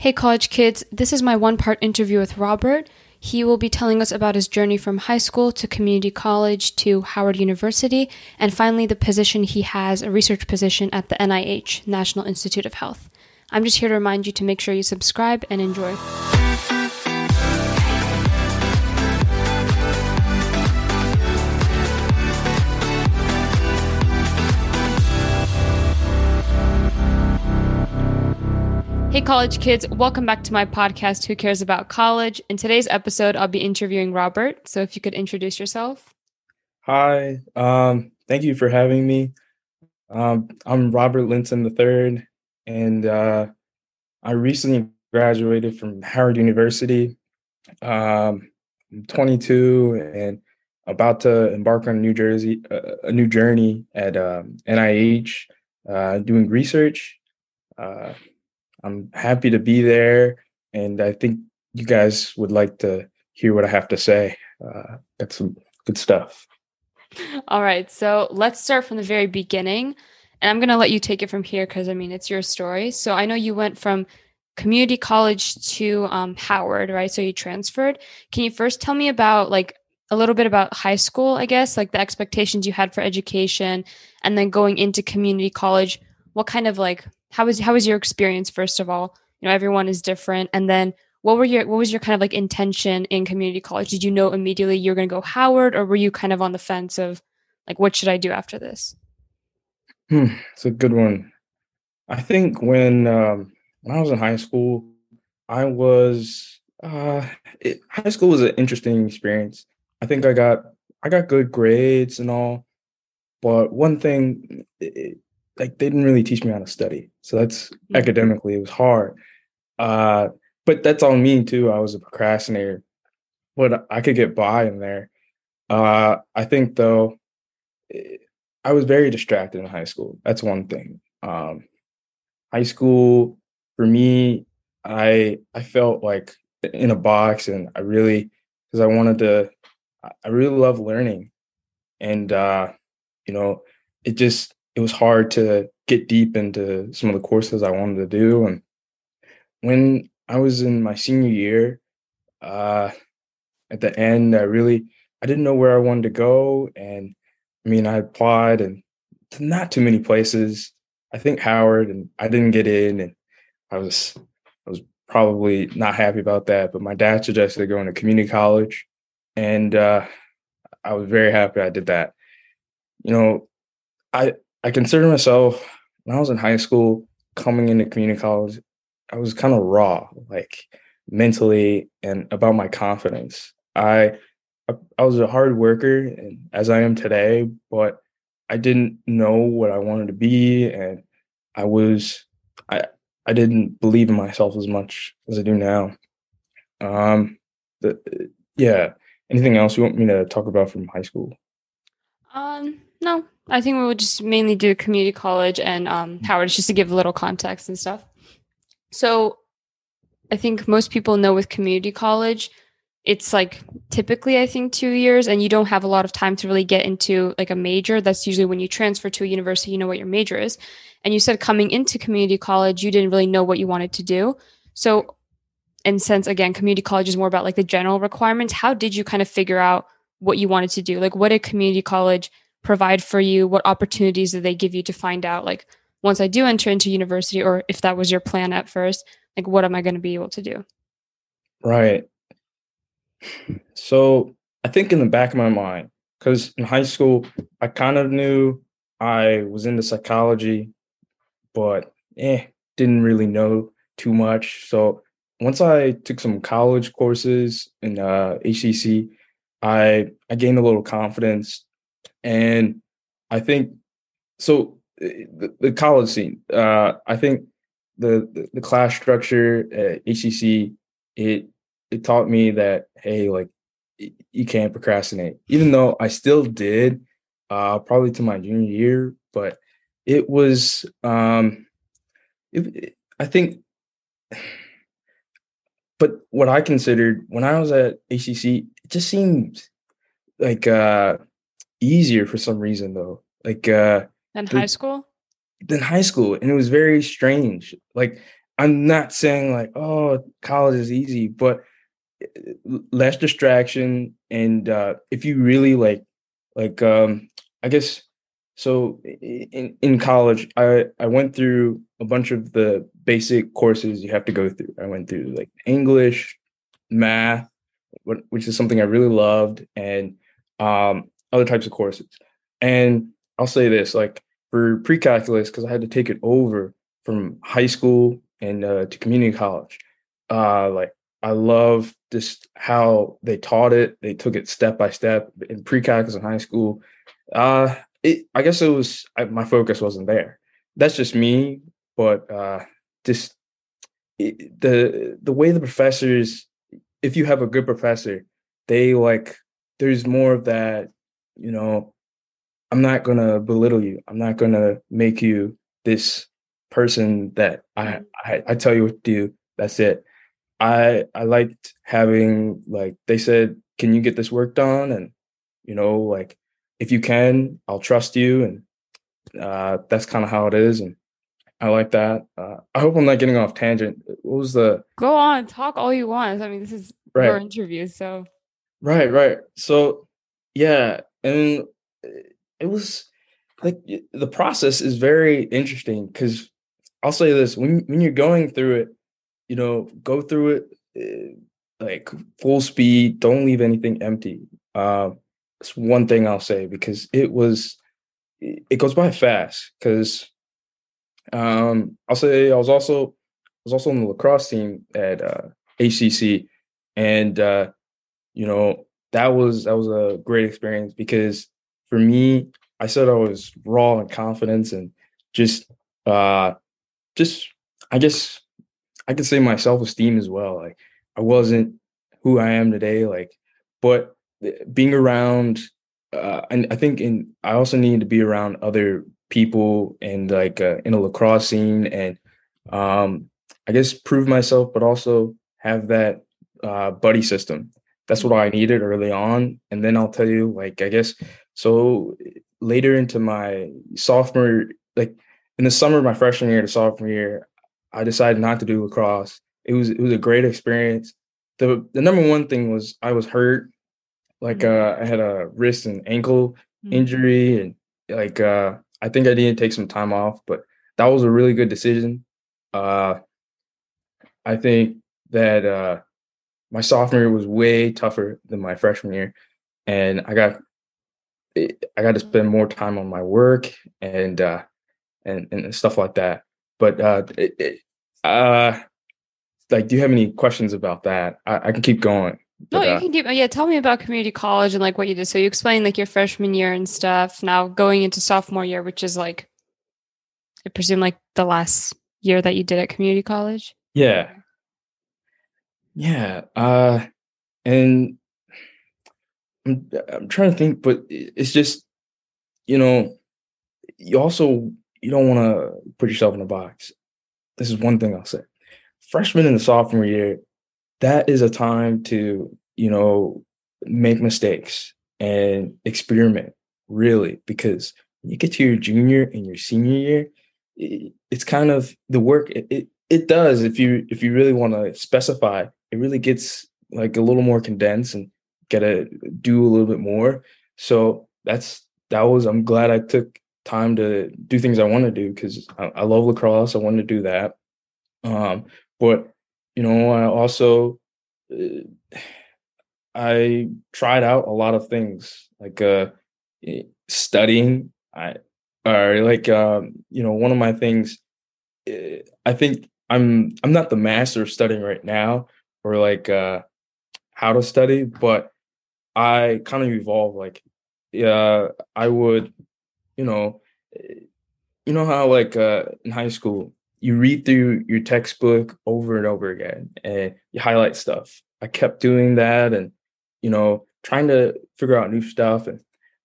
Hey, college kids, this is my one part interview with Robert. He will be telling us about his journey from high school to community college to Howard University, and finally the position he has, a research position at the NIH, National Institute of Health. I'm just here to remind you to make sure you subscribe and enjoy. Hey, college kids, welcome back to my podcast, Who Cares About College? In today's episode, I'll be interviewing Robert. So if you could introduce yourself. Hi, um, thank you for having me. Um, I'm Robert Linton III, and uh, I recently graduated from Howard University. Um, I'm 22 and about to embark on a New Jersey uh, a new journey at um, NIH, uh, doing research. Uh, I'm happy to be there, and I think you guys would like to hear what I have to say. Uh, got some good stuff. All right, so let's start from the very beginning, and I'm going to let you take it from here because I mean it's your story. So I know you went from community college to um, Howard, right? So you transferred. Can you first tell me about like a little bit about high school, I guess, like the expectations you had for education, and then going into community college? What kind of like how was how was your experience first of all? You know everyone is different. And then what were your what was your kind of like intention in community college? Did you know immediately you were going to go howard or were you kind of on the fence of like what should i do after this? Hmm, it's a good one. I think when um when i was in high school i was uh it, high school was an interesting experience. I think i got i got good grades and all but one thing it, like they didn't really teach me how to study. So that's mm-hmm. academically it was hard. Uh, but that's on me too. I was a procrastinator, but I could get by in there. Uh, I think though, I was very distracted in high school. That's one thing. Um, high school for me, I I felt like in a box, and I really because I wanted to. I really love learning, and uh, you know, it just it was hard to get deep into some of the courses I wanted to do. And when I was in my senior year, uh, at the end, I really I didn't know where I wanted to go, and I mean, I applied and to not too many places. I think Howard, and I didn't get in, and I was I was probably not happy about that. But my dad suggested going to community college, and uh, I was very happy I did that. You know, I I consider myself when I was in high school, coming into community college, I was kind of raw, like mentally and about my confidence. I I was a hard worker and as I am today, but I didn't know what I wanted to be and I was I I didn't believe in myself as much as I do now. Um the yeah, anything else you want me to talk about from high school? Um no, I think we would just mainly do community college and um, Howard just to give a little context and stuff. So I think most people know with community college, it's like typically I think two years, and you don't have a lot of time to really get into like a major. That's usually when you transfer to a university, you know what your major is. And you said coming into community college, you didn't really know what you wanted to do. So, in since again, community college is more about like the general requirements. How did you kind of figure out what you wanted to do? Like, what did community college provide for you? What opportunities do they give you to find out, like, once I do enter into university, or if that was your plan at first, like, what am I going to be able to do? Right. So I think in the back of my mind, because in high school, I kind of knew I was into psychology, but eh, didn't really know too much. So once I took some college courses in uh, HCC, I I gained a little confidence and I think so. Eh, the, the college scene, uh, I think the, the, the class structure at HCC it it taught me that hey, like you can't procrastinate. Even though I still did, uh, probably to my junior year, but it was um, it, I think. But what I considered when I was at HCC, it just seemed like uh easier for some reason though. Like uh than high school? Than high school. And it was very strange. Like I'm not saying like, oh, college is easy, but eh, less distraction. And uh, if you really like, like, um, I guess, so in, in college, I, I went through a bunch of the basic courses you have to go through. I went through like English, math, which is something I really loved, and um, other types of courses. And I'll say this, like for pre-calculus, because I had to take it over from high school and uh, to community college. Uh, like I love just how they taught it. They took it step by step in pre-calculus in high school. Uh, it, I guess it was I, my focus wasn't there. That's just me, but uh, just it, the the way the professors, if you have a good professor, they like there's more of that. You know, I'm not gonna belittle you. I'm not gonna make you this person that I, mm-hmm. I I tell you what to do. That's it. I I liked having like they said, can you get this work done? And you know, like if you can, I'll trust you. And uh, that's kind of how it is. And I like that. Uh, I hope I'm not getting off tangent. What was the go on, talk all you want. I mean, this is right. your interview, so right, right. So yeah, and it was like the process is very interesting because I'll say this when when you're going through it, you know, go through it uh, like full speed. Don't leave anything empty. Uh, it's one thing I'll say because it was it goes by fast. Because um, I'll say I was also I was also on the lacrosse team at uh, HCC, and uh, you know that was that was a great experience because for me, I said I was raw in confidence and just uh just I guess I could say my self-esteem as well. Like I wasn't who I am today, like, but being around uh and I think in I also needed to be around other people and like uh, in a lacrosse scene and um I guess prove myself, but also have that uh buddy system. That's what I needed early on. And then I'll tell you, like, I guess so later into my sophomore, like in the summer of my freshman year to sophomore year, I decided not to do lacrosse. It was it was a great experience. The the number one thing was I was hurt. Like mm-hmm. uh, I had a wrist and ankle mm-hmm. injury and like uh I think I to take some time off, but that was a really good decision. Uh I think that uh my sophomore year was way tougher than my freshman year and I got I got to spend more time on my work and uh, and and stuff like that. But uh, it, it, uh, like, do you have any questions about that? I, I can keep going. No, you uh, can keep. Yeah, tell me about community college and like what you did. So you explained like your freshman year and stuff. Now going into sophomore year, which is like, I presume like the last year that you did at community college. Yeah. Yeah. Uh, and I'm, I'm trying to think, but it's just, you know, you also you don't want to put yourself in a box. This is one thing I'll say. Freshman and the sophomore year, that is a time to, you know, make mistakes and experiment really because when you get to your junior and your senior year, it, it's kind of the work it, it it does if you if you really want to specify, it really gets like a little more condensed and gotta do a little bit more. So that's that was I'm glad I took time to do things I want to do because I, I, love lacrosse. I wanted to do that. Um, but you know, I also uh, I tried out a lot of things like uh, studying. I or like um, you know, one of my things. Eh, I think I'm I'm not the master of studying right now or like uh, how to study, but I kind of evolved. Like, yeah, I would, you know, you know how like uh, in high school you read through your textbook over and over again and you highlight stuff. I kept doing that and you know trying to figure out new stuff and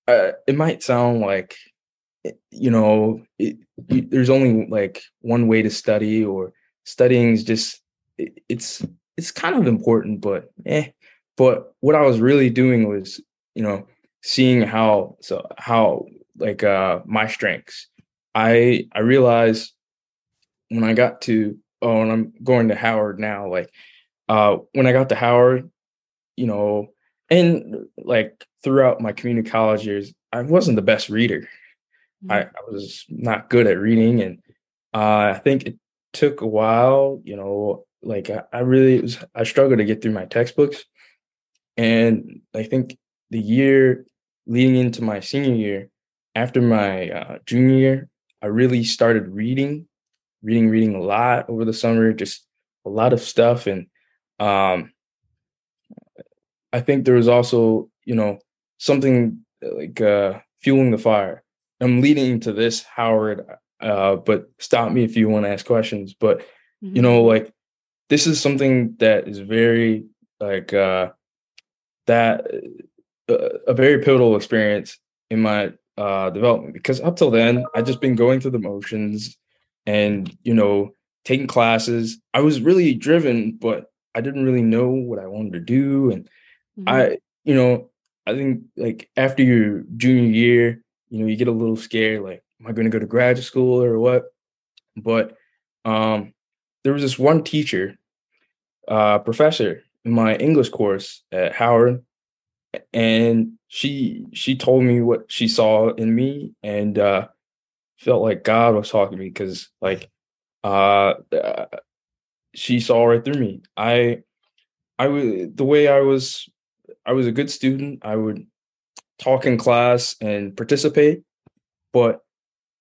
uh, it might sound like eh, you know it, there's only like one way to study or studying is just it, it's it's kind of important but eh but what I was really doing was, you know, seeing how so how like uh my strengths. I I realized when I got to oh, and I'm going to Howard now. Like, uh, when I got to Howard, you know, and like throughout my community college years, I wasn't the best reader. Mm-hmm. I, I, was not good at reading, and uh, I think it took a while. You know, like I, I really was, I struggled to get through my textbooks, and I think the year leading into my senior year, after my uh, junior year, I really started reading, reading, reading a lot over the summer, just a lot of stuff, and um, I think there was also, you know, something like uh, fueling the fire. I'm leading to this, Howard, uh, but stop me if you want to ask questions. But mm-hmm. you know, like this is something that is very like uh, that uh, a very pivotal experience in my uh, development because up till then I just been going through the motions and you know taking classes. I was really driven, but I didn't really know what I wanted to do, and mm-hmm. I, you know, I think like after your junior year, you know, you get a little scared, like, am I going to go to graduate school or what? But um, there was this one teacher, uh, professor in my English course at Howard, and she she told me what she saw in me, and uh, felt like God was talking to me because like uh, uh, she saw right through me. I I the way I was I was a good student. I would talk in class and participate, but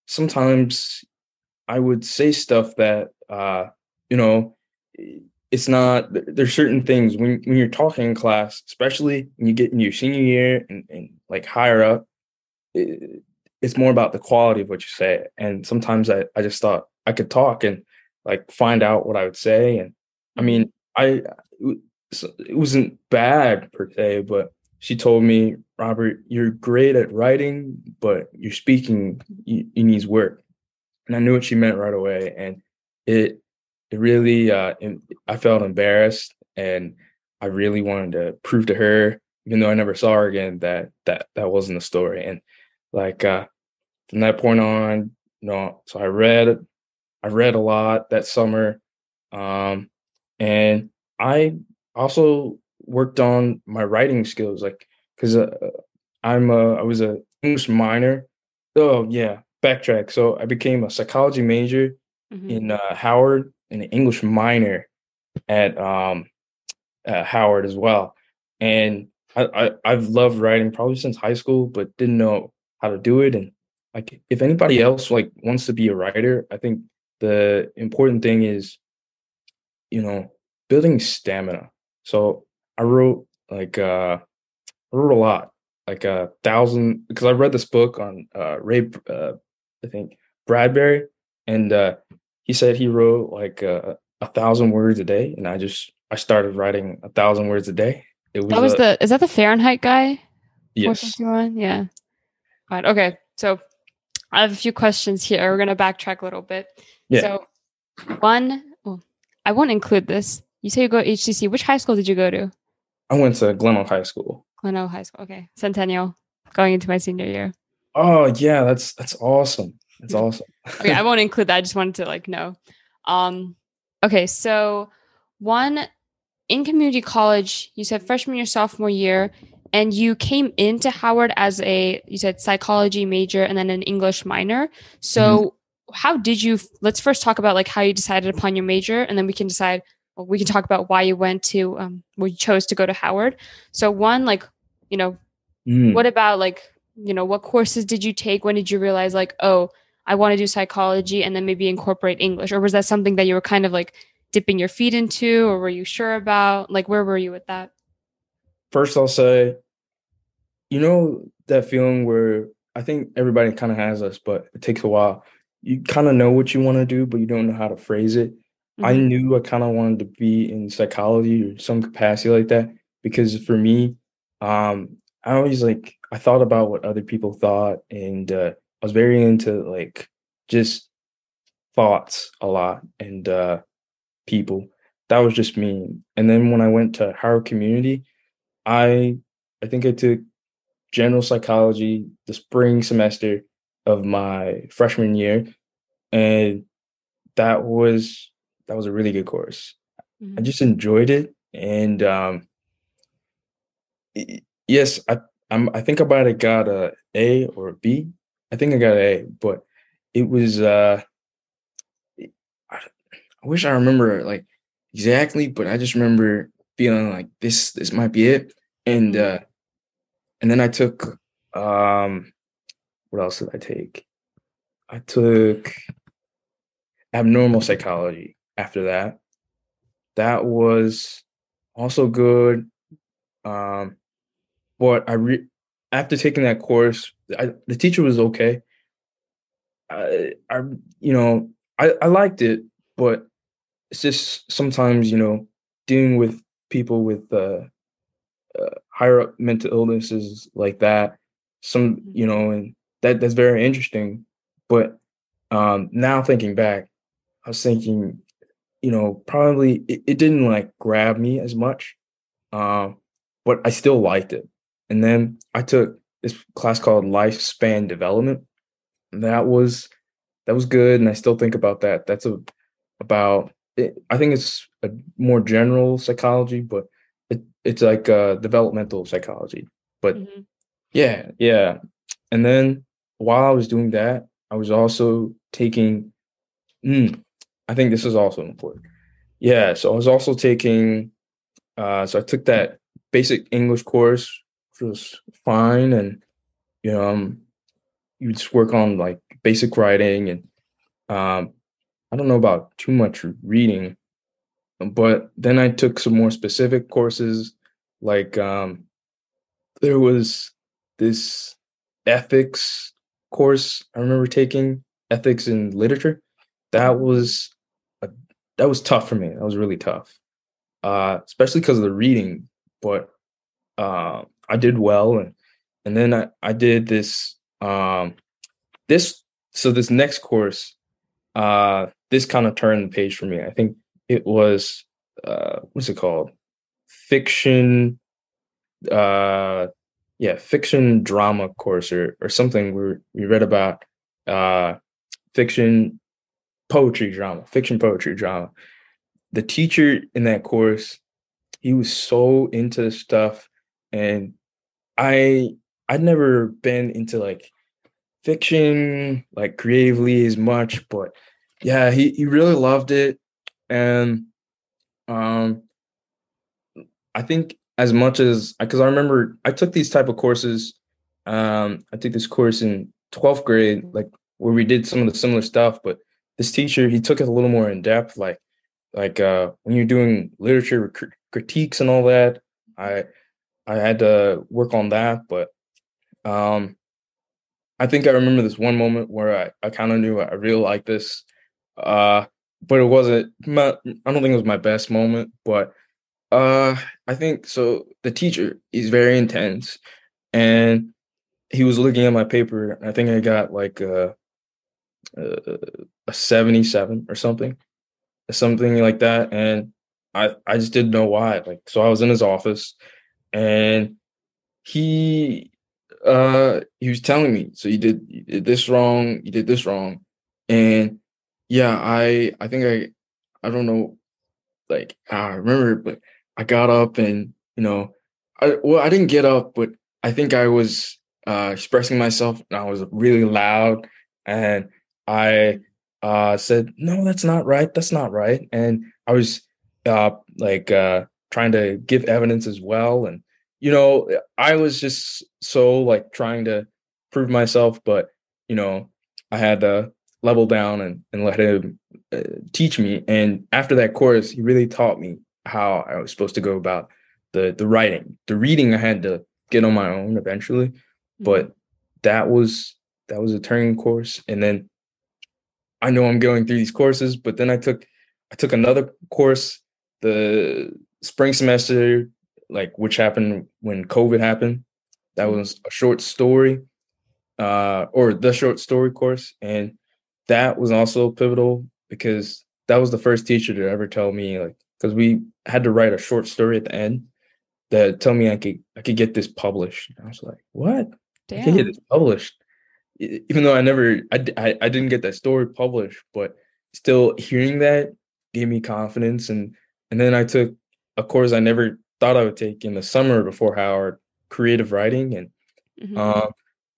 sometimes I would say stuff that uh, you know it's not there's certain things when when you're talking in class, especially when you get in your senior year and, and like higher up, it, it's more about the quality of what you say. And sometimes I, I just thought I could talk and like find out what I would say. And I mm-hmm. mean, I it wasn't bad per se, but she told me, Robert, you're great at writing, but your speaking you, you needs work. And I knew what she meant right away, and it it really uh, I felt embarrassed, and I really wanted to prove to her, even though I never saw her again, that that that wasn't the story. And like uh, from that point on, you know, so I read I read a lot that summer, um, and I also worked on my writing skills, like because uh, I'm a, I was a English minor. Oh yeah, backtrack. So I became a psychology major mm-hmm. in uh, Howard an English minor at um, Howard as well. And I, I have loved writing probably since high school, but didn't know how to do it. And like if anybody else like wants to be a writer, I think the important thing is, you know, building stamina. So I wrote like uh I wrote a lot, like a thousand because I read this book on uh Ray uh I think Bradbury and uh he said he wrote like uh, a thousand words a day and I just I started writing a thousand words a day. It was That was a, the is that the Fahrenheit guy? Yes. Yeah. Fine. Okay. So I have a few questions here. We're gonna backtrack a little bit. Yeah. So one, well, I won't include this. You say you go to HCC. Which high school did you go to? I went to Glen Oak High School. Glen Oak High School. Okay, Centennial. Going into my senior year. Oh yeah, that's that's awesome. That's awesome. okay, I won't include that. I just wanted to like know. Um, okay, so one in community college, you said freshman year, sophomore year, and you came into Howard as a you said psychology major and then an English minor. So mm-hmm. how did you? Let's first talk about like how you decided upon your major, and then we can decide well, we can talk about why you went to um you chose to go to Howard. So one, like, you know, mm. what about like, you know, what courses did you take? When did you realize like, oh, I want to do psychology and then maybe incorporate English? Or was that something that you were kind of like dipping your feet into or were you sure about? Like where were you with that? First I'll say, you know that feeling where I think everybody kind of has this, but it takes a while. You kind of know what you want to do, but you don't know how to phrase it. Mm-hmm. I knew I kind of wanted to be in psychology or some capacity like that because for me, um, I always like I thought about what other people thought, and uh, I was very into like just thoughts a lot and uh, people. That was just me. And then when I went to Howard Community, I I think I took general psychology the spring semester of my freshman year, and that was that was a really good course. Mhm. I just enjoyed it, and um, y- yes, I I'm, I think I might have got a A or a B. I think I got an A, but it was uh, I, wish I remember like exactly, but I just remember feeling like this this might be it, and uh, and then I took um, what else did I take? I took abnormal psychology after that. That was also good. Um, but I re- after taking that course, I, the teacher was okay. I, I, you know, I, I liked it, but it's just sometimes, you know, dealing with people with uh, uh, higher up mental illnesses like that. Some, you know, and that that's very interesting. But um, now thinking back, I was thinking, you know, probably it, it didn't like grab me as much, um, but I still liked it. And then I took this class called lifespan development. And that was that was good, and I still think about that. That's a about it, I think it's a more general psychology, but it, it's like uh, developmental psychology. But Mhm. yeah, yeah. And then while I was doing that, I was also taking. Mm, I think this is also important. Yeah, so I was also taking. Uh, so I took that basic English course, was fine, and you know, um, you just work on like basic writing, and um, I don't know about too much reading, but then I took some more specific courses, like um, there was this ethics course I remember taking ethics in literature. That was a, that was tough for me. That was really tough, uh, especially because of the reading. But uh, I did well, and and then I, I did this um, this so this next course uh, this kind of turned the page for me. I think it was uh, what's it called? Fiction uh yeah fiction drama course or or something we we read about uh fiction poetry drama fiction poetry drama the teacher in that course he was so into this stuff and i i'd never been into like fiction like creatively as much but yeah he he really loved it and um i think as much as because I remember I took these type of courses. Um, I took this course in 12th grade, like where we did some of the similar stuff, but this teacher he took it a little more in depth, like like uh, when you're doing literature cr- critiques and all that. I I had to work on that, but um, I think I remember this one moment where I, I kind of knew I really liked this, uh, but it wasn't. My, I don't think it was my best moment, but uh, I think so. The teacher is very intense, and he was looking at my paper. I think I got like a a, a seventy-seven or something, something like that. And I I just didn't know why. Like, so I was in his office, and he uh he was telling me, so you did you did this wrong, you did this wrong, and yeah, I I think I I don't know, like I remember, but I got up and you know, I well I didn't get up, but I think I was uh expressing myself and I was really loud and I uh said, No, that's not right, that's not right. And I was uh like uh trying to give evidence as well. And you know, I was just so like trying to prove myself, but you know, I had to level down and, and let him uh, teach me. And after that course, he really taught me how I was supposed to go about the the writing. The reading I had to get on my own eventually, but that was that was a turning course. And then I know I'm going through these courses, but then I took I took another course the spring semester, like which happened when COVID happened. That was a short story, uh, or the short story course, and that was also pivotal because that was the first teacher to ever tell me like because we had to write a short story at the end that tell me I could I could get this published. And I was like, what? I can get this published, even though I never I I didn't get that story published, but still hearing that gave me confidence and and then I took a course I never thought I would take in the summer before Howard, creative writing, and mm-hmm. uh,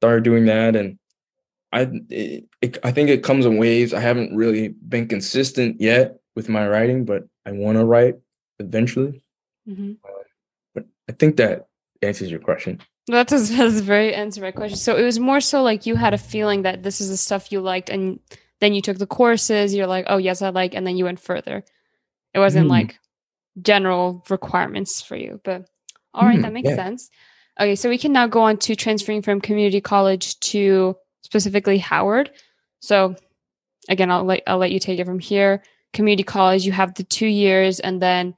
started doing that. And I it, it, I think it comes in waves. I haven't really been consistent yet with my writing, but I want to write eventually. Mm-hmm. Uh, but I think that answers your question. That does, does very answer my question. So it was more so like you had a feeling that this is the stuff you liked, and then you took the courses. You're like, oh yes, I like, and then you went further. It wasn't mm. like general requirements for you, but all right, mm, that makes yeah. sense. Okay, so we can now go on to transferring from community college to specifically Howard. So again, I'll let I'll let you take it from here. Community college, you have the two years, and then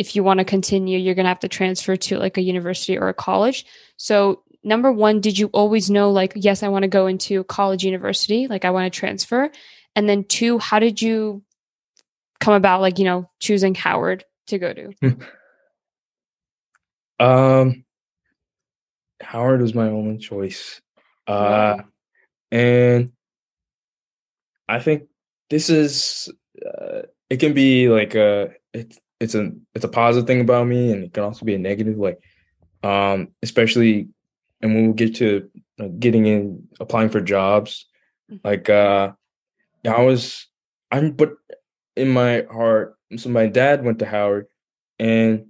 if you want to continue, you're going to have to transfer to like a university or a college. So, number one, did you always know, like, yes, I want to go into college, university, like, I want to transfer? And then, two, how did you come about, like, you know, choosing Howard to go to? um, Howard was my only choice. Uh, wow. and I think this is, uh, it can be like a, it's, it's a it's a positive thing about me, and it can also be a negative. Like, um, especially, and when we get to uh, getting in, applying for jobs, mm-hmm. like, uh, I was, I'm, but in my heart, so my dad went to Howard, and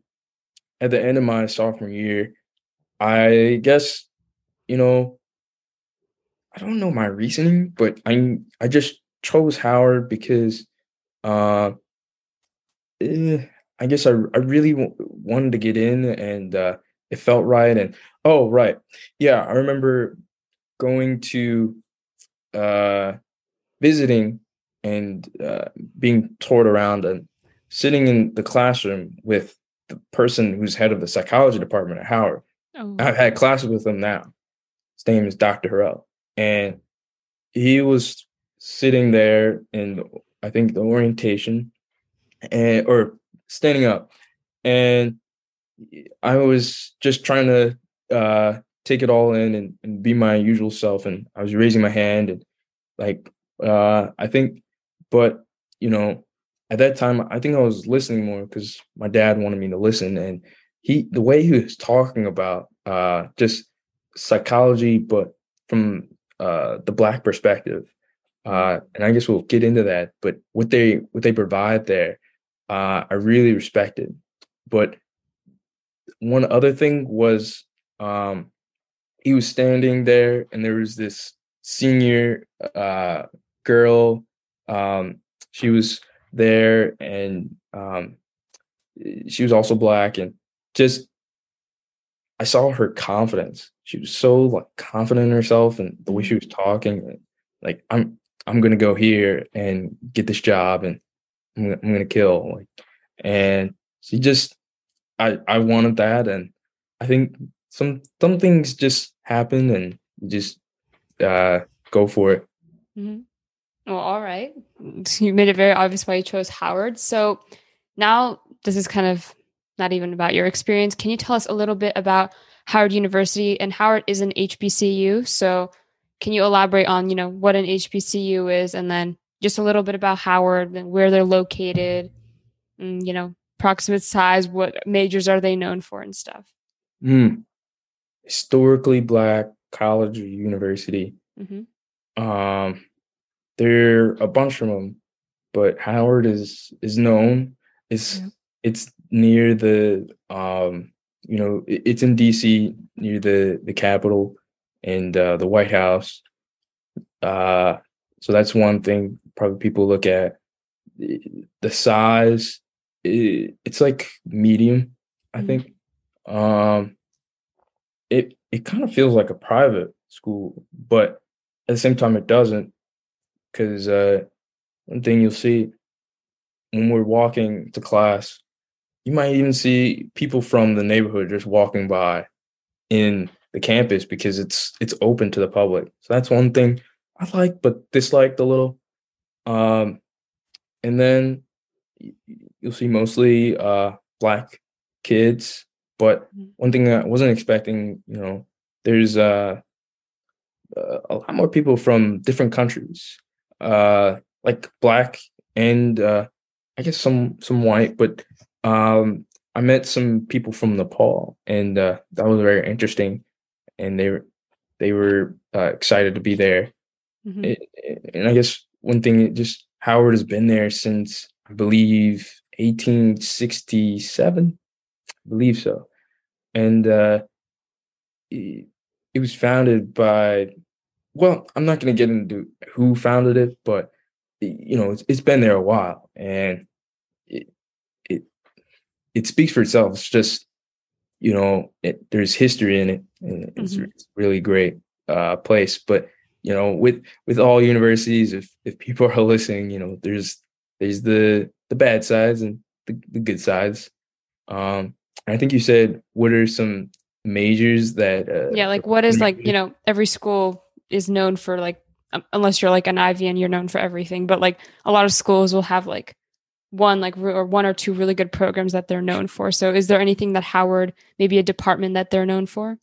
at the end of my sophomore year, I guess, you know, I don't know my reasoning, but I I just chose Howard because uh eh, I guess I I really w- wanted to get in and uh, it felt right. And oh, right, yeah, I remember going to uh, visiting and uh, being toured around and sitting in the classroom with the person who's head of the psychology department at Howard. Oh. I've had classes with him now. His name is Dr. Harrell, and he was sitting there in I think the orientation and or standing up, and I was just trying to uh, take it all in and, and, be my usual self. And I was raising my hand and like uh, I think, but you know, at that time I think I was listening more because my dad wanted me to listen, and he the way he was talking about uh, just psychology, but from uh, the black perspective. Uh, and I guess we'll get into that. But what they what they provide there uh, I really respected. But one other thing was um, he was standing there, and there was this senior uh, girl. Um, she was there, and um, she was also black, and just I saw her confidence. She was so like confident in herself and the way she was talking. Like I'm, I'm gonna go here and get this job, and I'm, I'm gonna kill. Like, and she just, I, I wanted that, and I think some some things just happen, and just uh, go for it. Mm-hmm. Well, all right. You made it very obvious why you chose Howard. So now this is kind of not even about your experience. Can you tell us a little bit about Howard University? And Howard is an HBCU. So can you elaborate on, you know, what an HBCU is and then just a little bit about Howard and where they're located, and, you know, approximate size, what majors are they known for and stuff. Mm. Historically black college or university. Mm-hmm. Um, there are a bunch of them, but Howard is is known. It's yeah. it's near the um, you know, it's in DC near the the Capitol and uh, the White House. Uh, so that's one thing probably people look at. The size, it, it's like medium, I mm-hmm. think. Um, it it kind of feels like a private school, but at the same time, it doesn't. Because uh, one thing you'll see when we're walking to class, you might even see people from the neighborhood just walking by in the campus because it's it's open to the public. So that's one thing I like but disliked a little. Um, and then you'll see mostly uh, black kids. But mm-hmm. one thing I wasn't expecting, you know, there's uh, uh, a lot more people from different countries, uh, like black and uh, I guess some some white, but um, I met some people from Nepal, and uh, that was very interesting. And they were they were uh, excited to be there. Mm-hmm. It, and I guess one thing, just Howard has been there since I believe 1867, I believe so, and uh, it, it was founded by. Well, I'm not going to get into who founded it, but you know, it's, it's been there a while, and it it it speaks for itself. It's just you know, it, there's history in it, and it's, mm-hmm. it's really great uh, place. But you know, with with all universities, if if people are listening, you know, there's there's the the bad sides and the, the good sides. Um, I think you said what are some majors that uh, yeah, like what is like you know every school is known for like unless you're like an Ivy and you're known for everything, but like a lot of schools will have like one like or one or two really good programs that they're known for. So is there anything that Howard maybe a department that they're known for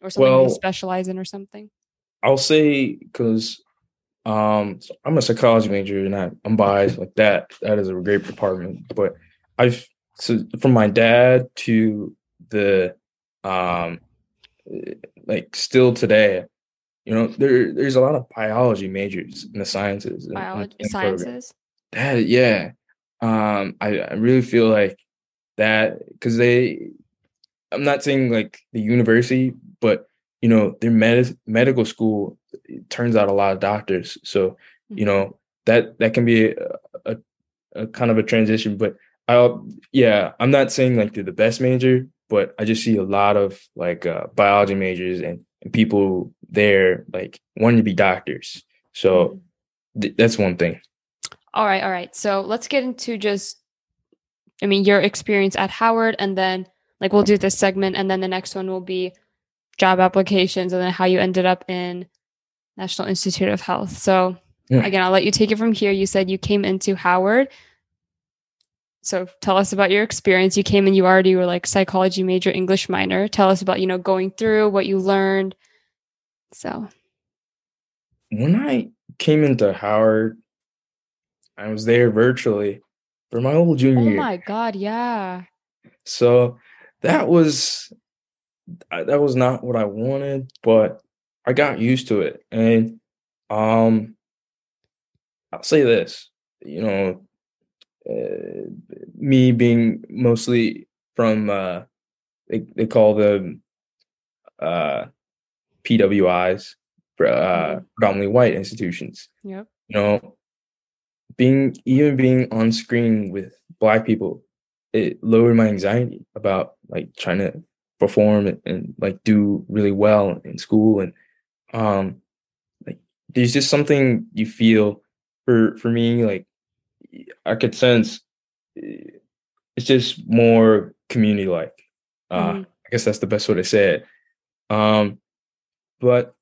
or something well, they specialize in or something? I'll say because um, so I'm a psychology major and I, I'm biased like that. That is a great department, but I've so from my dad to the um like still today you know there there's a lot of biology majors in the sciences biology sciences? That yeah. Um I, I really feel like that because they i'm not saying like the university but you know their med- medical school turns out a lot of doctors. So you mm-hmm. know that that can be a, a, a kind of a transition but i'll yeah i'm not saying like they're the best major but i just see a lot of like uh, biology majors and, and people there like wanting to be doctors so mm-hmm. th- that's one thing all right all right so let's get into just i mean your experience at howard and then like we'll do this segment and then the next one will be job applications and then how you ended up in National Institute of Health. So yeah. again, I'll let you take it from here. You said you came into Howard. So tell us about your experience. You came and you already were like psychology major, English minor. Tell us about, you know, going through what you learned. So when I came into Howard, I was there virtually for my whole junior year. Oh my god, yeah. So that was that was not what I wanted, but I got used to it. And um, I'll say this, you know, uh, me being mostly from uh, they they call the uh, PWIs, uh, mm-hmm. predominantly white institutions. Yep. You know, being even being on screen with black people, it lowered my anxiety about like trying to perform and, and, like do really well in school and um like there's just something you feel for for me like i could sense eh, it's just more community like uh mm-hmm. i guess that's the best way to say it um but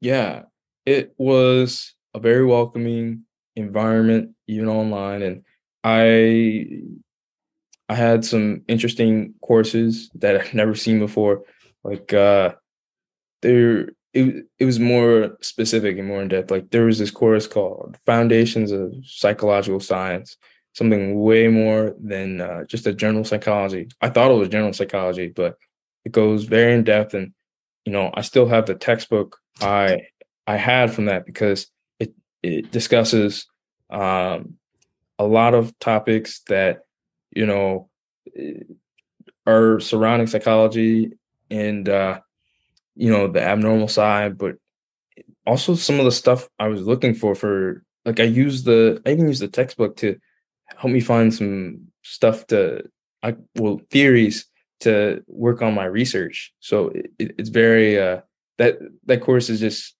yeah it was a very welcoming environment even online and i I had some interesting courses that I've never seen before. Like uh there it it was more specific and more in depth. Like there was this course called Foundations of Psychological Science, something way more than uh, just a general psychology. I thought it was general psychology, but it goes very in depth and you know, I still have the textbook I I had from that because it it discusses um a lot of topics that you know, are surrounding psychology and uh, you know the abnormal side, but also some of the stuff I was looking for for like I use the I even use the textbook to help me find some stuff to I well theories to work on my research. So it, it's very uh that that course is just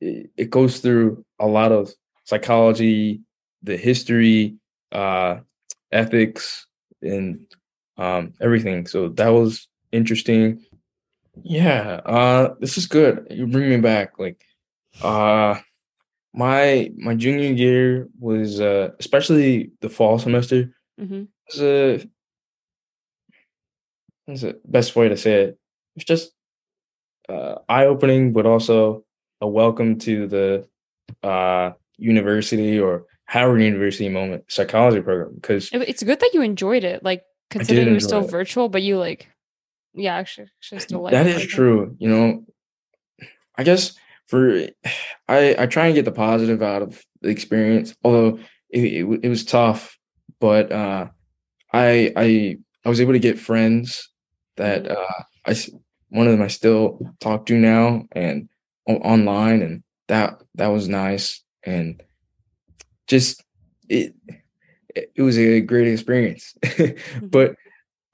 it, it goes through a lot of psychology, the history, uh ethics, and um, everything. So that was interesting. Yeah, uh, this is good. You bring me back. Like, uh, my my junior year was uh, especially the fall semester mm-hmm. was a what's the best way to say it? It's just uh, eye opening, but also a welcome to the uh, university or Howard University moment, psychology program, because it's good that you enjoyed it. Like considering it was still it. virtual, but you like, yeah, actually, actually still like that is like true. You know, I guess for I I try and get the positive out of the experience, although it, it, it was tough, but uh, I I I was able to get friends that mm-hmm. uh, I one of them I still talk to now and online, and that that was nice and just it it was a great experience. mm-hmm. But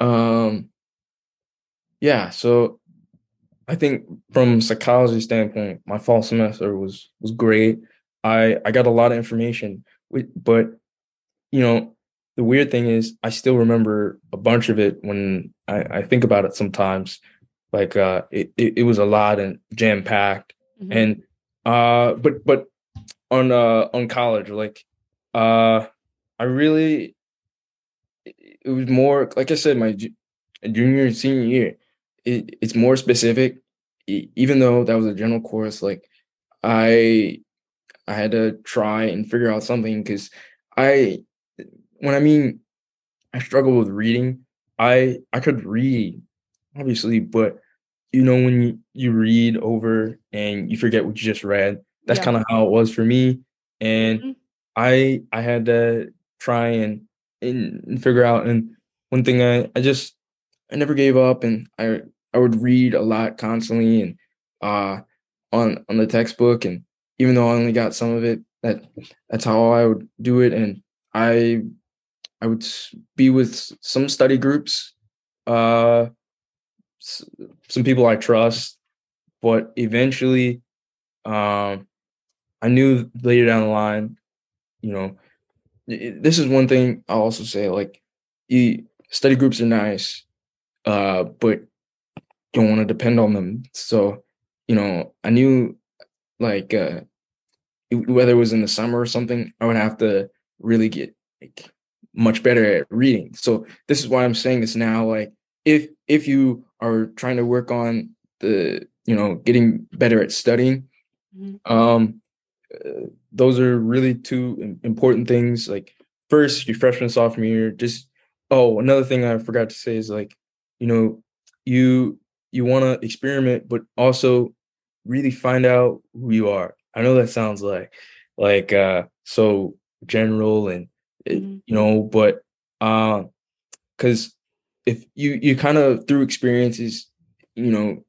um yeah, so I think from psychology standpoint, my fall semester was was great. I I got a lot of information, but you know, the weird thing is I still remember a bunch of it when I, I think about it sometimes. Like uh it, it, it was a lot and jam packed. Mm-hmm. And uh but but on uh on college, like uh I really it was more like I said, my junior and senior year, it, it's more specific. Even though that was a general course, like I I had to try and figure out something because I when I mean I struggle with reading, I I could read, obviously, but you know when you, you read over and you forget what you just read. That's yeah. kind of how it was for me. And mm-hmm. I I had to try and, and, and figure out and one thing I, I just I never gave up and I I would read a lot constantly and uh on on the textbook and even though I only got some of it that that's how I would do it and I I would be with some study groups, uh, some people I trust, but eventually, um, I knew later down the line, you know, this is one thing I'll also say. Like, you, study groups are nice, uh, but don't want to depend on them. So, you know, I knew like uh, whether it was in the summer or something, I would have to really get like much better at reading. So this is why I'm saying this now. Like if if you are trying to work on the you know getting better at studying, mm-hmm. um, uh, those are really two important things. Like first, your freshman sophomore year, just oh another thing I forgot to say is like you know you you want to experiment, but also really find out who you are. I know that sounds like like uh so general and mm-hmm. you know, but uh, because if you you kind of through experiences, you know,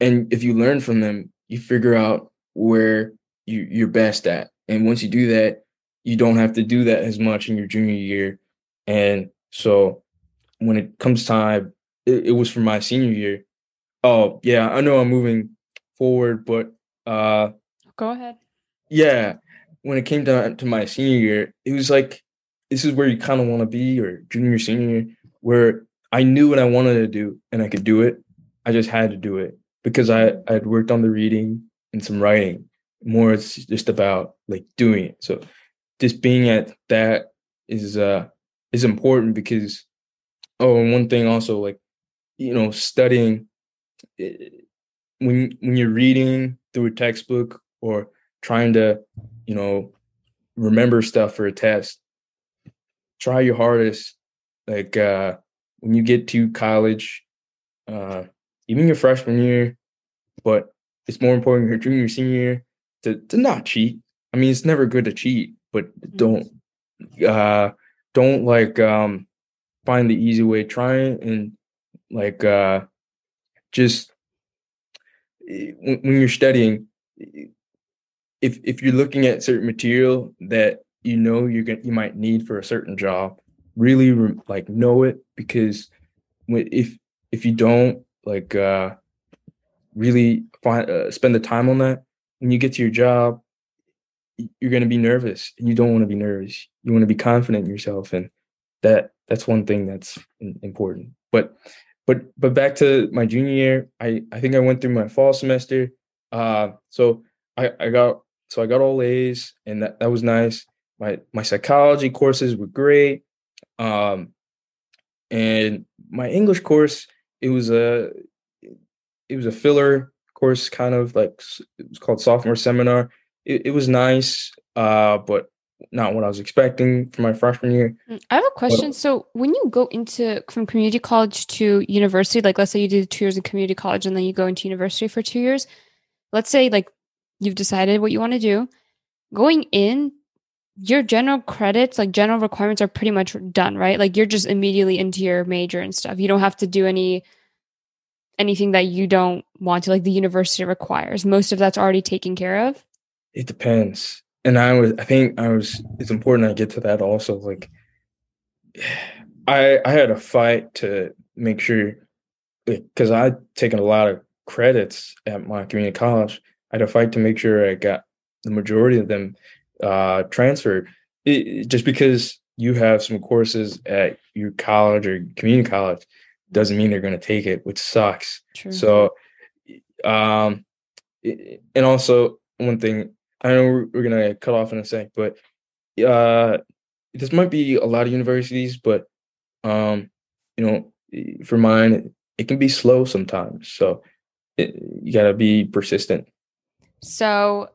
and if you learn from them, you figure out where you you're best at, and once you do that, you don't have to do that as much in your junior year, and so when it comes time, it, it was for my senior year. Oh yeah, I know I'm moving forward, but uh, go ahead. Yeah, when it came down to my senior year, it was like this is where you kind of want to be, or junior, senior, where I knew what I wanted to do and I could do it. I just had to do it because I I had worked on the reading and some writing. More, it's just about like doing it. So just being at that is uh is important because oh, and one thing also like you know studying eh, when when you're reading through a textbook or trying to you know remember stuff for a test try your hardest. Like uh, when you get to college, uh, even your freshman year, but it's more important your junior, senior year to to not cheat. I mean, it's never good to cheat, but mm-hmm. don't uh don't like um find the easy way. Try and like uh just eh, when, when you're studying if if you're looking at certain material that you know you're going you might need for a certain job really like know it because if if you don't like uh really find uh, spend the time on that when you get to your job you're going to be nervous and you don't want to be nervous. You want to be confident in yourself and that that's one thing that's important. But but but back to my junior year i i think i went through my fall semester. Uh so i i got so i got all a's and that, that was nice my my psychology courses were great um and my english course it was a it was a filler course kind of like it was called sophomore seminar it, it was nice uh but not what I was expecting for my freshman year. Mm, I have a question. But, so when you go into from community college to university, like let's say you do two years in community college and then you go into university for two years, let's say like you've decided what you want to do. Going in, your general credits, like general requirements, are pretty much done, right? Like you're just immediately into your major and stuff. You don't have to do any anything that you don't want to, like the university requires. Most of that's already taken care of. It depends, and I was, I think I was. It's important I get to that also. Like, I I had a fight to make sure, because I'd taken a lot of credits at my community college. I had a fight to make sure I got the majority of them uh, transferred. It, just because you have some courses at your college or community college doesn't mean they're going to take it, which sucks. True. So, um, and also one thing I know we're, we're going to cut off in a sec, but uh, this might be a lot of universities, but um, you know, for mine, it can be slow sometimes. So it, you got to be persistent. So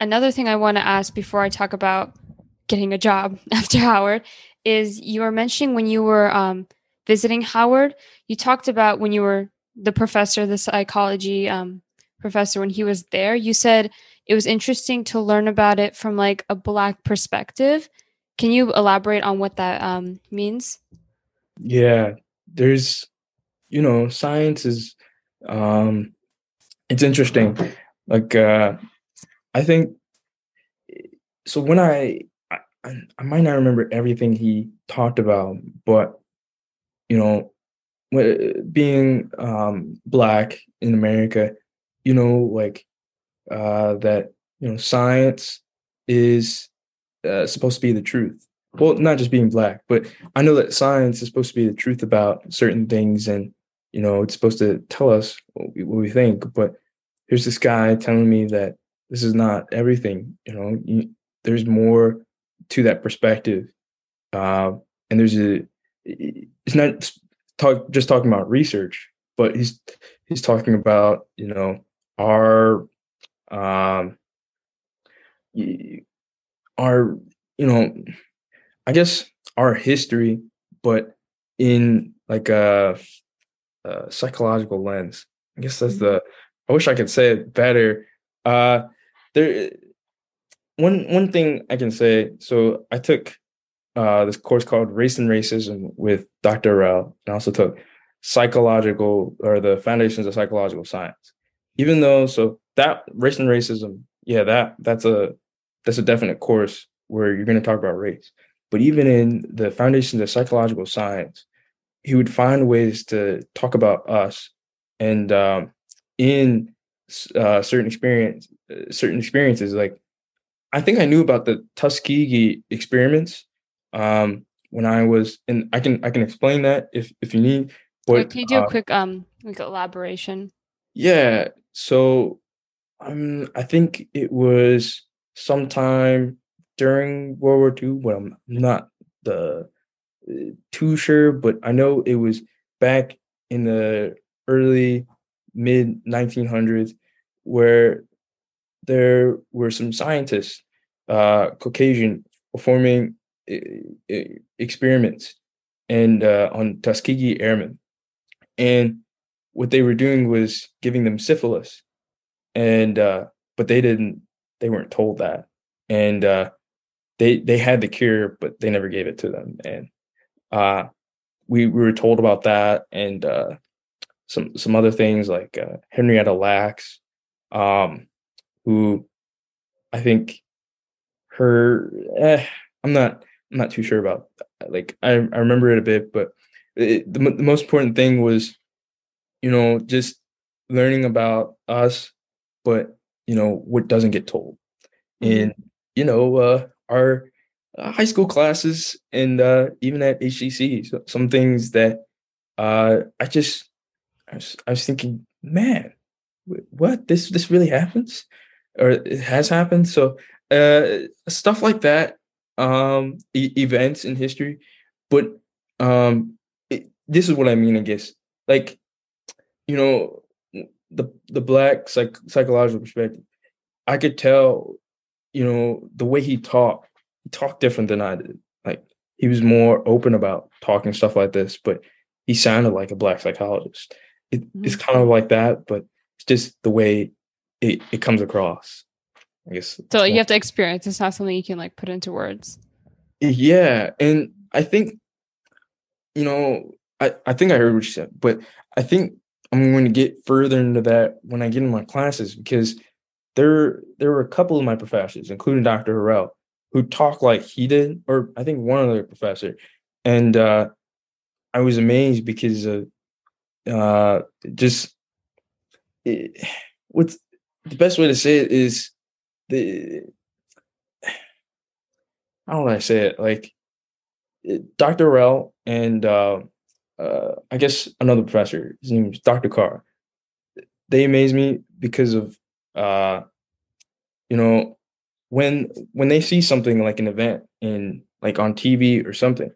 another thing I want to ask before I talk about getting a job after Howard is you were mentioning when you were um, visiting Howard, you talked about when you were the professor, the psychology um, professor, when he was there, you said it was interesting to learn about it from like a black perspective. Can you elaborate on what that um, means? Yeah, there's, you know, science is, um, it's interesting. Like, uh, I think so. When I, I, I might not remember everything he talked about, but you know, being um, black in America, you know, like uh, that, you know, science is uh, supposed to be the truth. Well, not just being black, but I know that science is supposed to be the truth about certain things, and you know, it's supposed to tell us what we, what we think. But here's this guy telling me that this is not everything. You know, you, there's more to that perspective, uh, and there's a. It's not talk just talking about research, but he's he's talking about you know our um our you know I guess our history, but in like a, a psychological lens. I guess that's the. I wish I could say it better. Uh, there one one thing I can say. So I took uh, this course called Race and Racism with Dr. Rel, and I also took psychological or the foundations of psychological science. Even though so that race and racism, yeah, that that's a that's a definite course where you're going to talk about race. But even in the foundations of psychological science, he would find ways to talk about us and um, in uh, certain experience certain experiences. Like I think I knew about the Tuskegee experiments um, when I was, and I can I can explain that if if you need. But can you do uh, a quick um like elaboration? Yeah. So um, I think it was sometime during World War II, but I'm not the uh, too sure. But I know it was back in the early mid 1900s where there were some scientists, uh, Caucasian, performing experiments and uh, on Tuskegee Airmen, and what they were doing was giving them syphilis, and uh, but they didn't, they weren't told that, and uh, they they had the cure, but they never gave it to them, and uh, we we were told about that, and uh, some some other things like uh, Henrietta Lacks, um, who I think her eh, I'm not I'm not too sure about like I, I remember it a bit, but it, the, the most important thing was you know just learning about us, but you know what doesn't get told, mm-hmm. and you know uh, our uh, high school classes and uh, even at HCC, so, some things that uh, I just I was, I was thinking, man, what? This this really happens? Or it has happened? So uh stuff like that um e- events in history but um it, this is what i mean i guess. Like you know the the black psych- psychological perspective. I could tell you know the way he talked he talked different than I did. Like he was more open about talking stuff like this, but he sounded like a black psychologist. It, mm-hmm. It's kind of like that, but it's just the way it, it comes across. I guess. So you have to experience. It's not something you can like put into words. Yeah, and I think, you know, I I think I heard what you said, but I think I'm going to get further into that when I get in my classes because there there were a couple of my professors, including Dr. Harrell, who talked like he did, or I think one other professor, and uh, I was amazed because uh, uh, just it, what's the best way to say it is the how would I say it like Dr. Rell and uh, uh, I guess another professor, his name is Dr. Carr. They amaze me because of uh, you know when when they see something like an event in like on TV or something,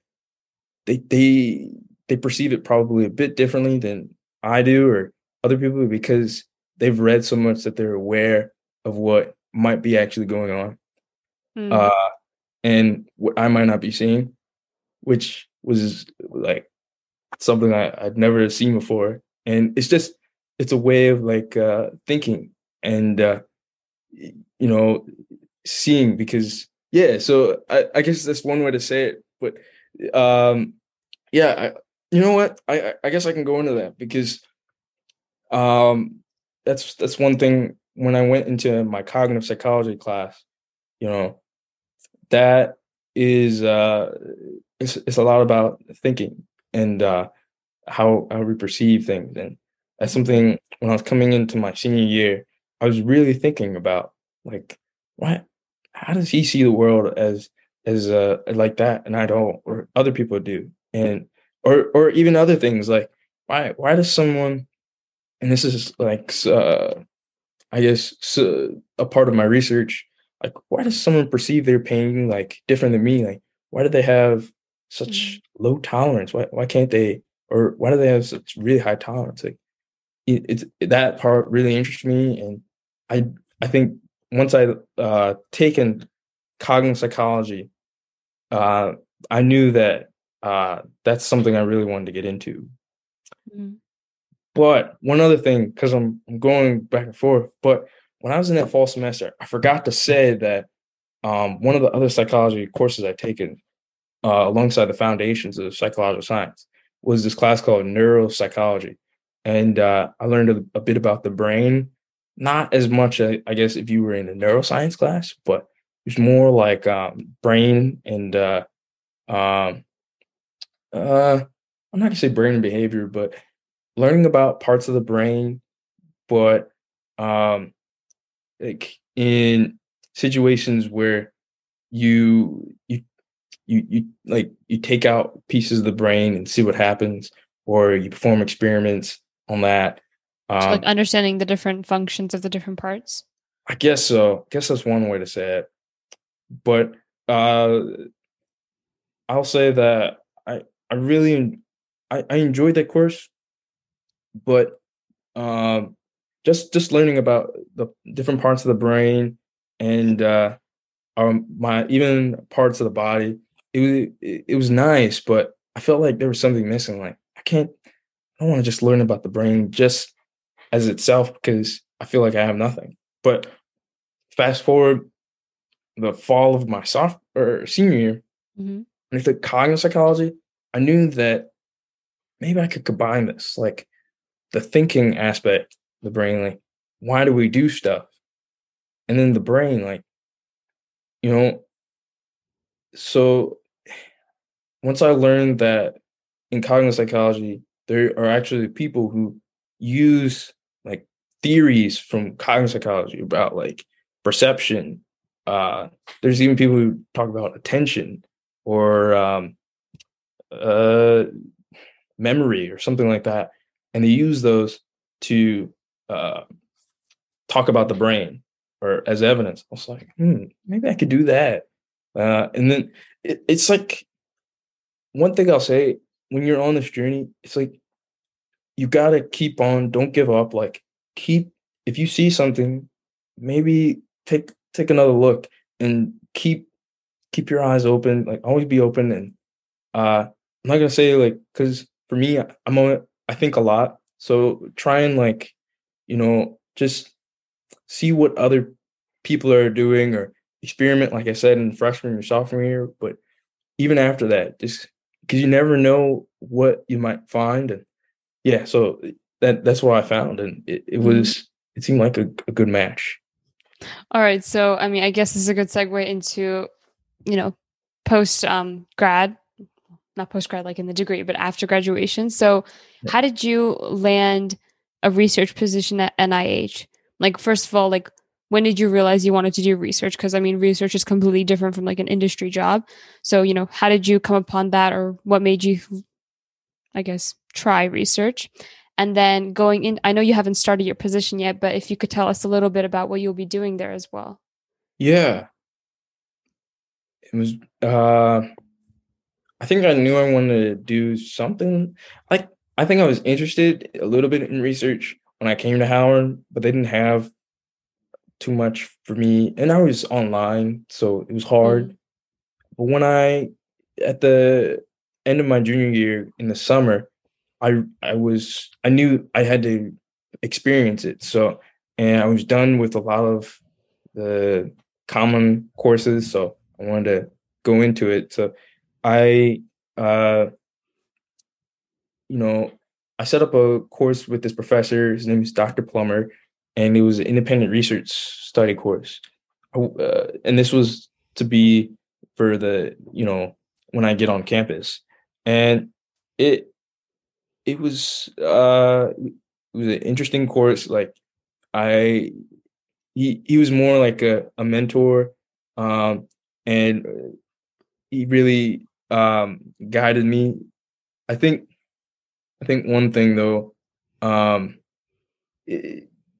they they they perceive it probably a bit differently than I do or other people because they've read so much that they're aware of what might be actually going on. Mm. Uh, and what I might not be seeing, which was like something I, I'd never seen before. And it's just it's a way of like uh thinking and uh you know seeing because yeah, so I, I guess that's one way to say it. But um yeah, I, you know what? I I guess I can go into that because um that's that's one thing when I went into my cognitive psychology class, you know, that is uh it's it's a lot about thinking and uh how how we perceive things. And that's something when I was coming into my senior year, I was really thinking about like what? How does he see the world as as uh like that and I don't or other people do? And or or even other things like why why does someone and this is like uh I guess so a part of my research like why does someone perceive their pain like different than me? Like why do they have such mm-hmm. low tolerance? Why why can't they or why do they have such really high tolerance? Like it, it's that part really interests me and i i think once i uh taken cognitive psychology uh i knew that uh that's something i really wanted to get into mm-hmm. but one other thing because I'm, I'm going back and forth but when I was in that fall semester, I forgot to say that um, one of the other psychology courses I'd taken uh, alongside the foundations of psychological science was this class called neuropsychology. And uh, I learned a, a, bit about the brain, not as much, I guess, if you were in a neuroscience class, but it's more like um, brain and, uh, um, uh, I'm not gonna say brain and behavior, but learning about parts of the brain, but um, like in situations where you you you you like you take out pieces of the brain and see what happens or you perform experiments on that um, so like understanding the different functions of the different parts? I guess so. I guess that's one way to say it. But uh i'll say that i really i, I enjoyed that course but um just just learning about the different parts of the brain and uh um my even parts of the body it was it, it was nice but i felt like there was something missing like i can't i don't want to just learn about the brain just as itself because i feel like i have nothing but fast forward the fall of my sophomore or senior year mm-hmm. and I took cognitive psychology i knew that maybe i could combine this like the thinking aspect the brain like why do we do stuff? And then the brain like you know so once i learned that in cognitive psychology there are actually people who use like theories from cognitive psychology about like perception uh there's even people who talk about attention or um uh memory or something like that and they use those to uh, talk about the brain or as evidence. I was like, hmm, maybe I could do that. Uh, and then it, it's like one thing I'll say when you're on this journey, it's like you gotta keep on, don't give up. Like keep if you see something, maybe take take another look and keep keep your eyes open, like always be open. And uh, I'm not gonna say like because for me, I'm a, I think a lot. So try and like, you know, just see what other people are doing or experiment, like I said, in freshman or sophomore year. But even after that, just because you never know what you might find. And yeah, so that that's what I found. And it, it mm-hmm. was it seemed like a, a good match. All right. So I mean, I guess this is a good segue into, you know, post um grad not post grad like in the degree, but after graduation. So, yeah. how did you land a research position at NIH? Like, first of all, like when did you realize you wanted to do research? Because I mean, research is completely different from like an industry job. So, you know, how did you come upon that, or what made you, I guess, try research? And then going in, I know you haven't started your position yet, but if you could tell us a little bit about what you'll be doing there as well. Yeah. It was, uh, I think I knew I wanted to do something. Like, I think I was interested a little bit in research when I came to Howard, but they didn't have too much for me. And I was online, so it was hard. Mm. But when I, at the end of my junior year in the summer, I I was I knew I had to experience it. So and I was done with a lot of the common courses, so I wanted to go into it. So I uh you know, I set up a course with this professor. His name is Dr. Plummer, and it was an independent research study course. Uh, and this was to be for the you know when I get on campus, and it it was uh it was an interesting course. Like I he he was more like a, a mentor, um, and he really um guided me. I think I think one thing though, um,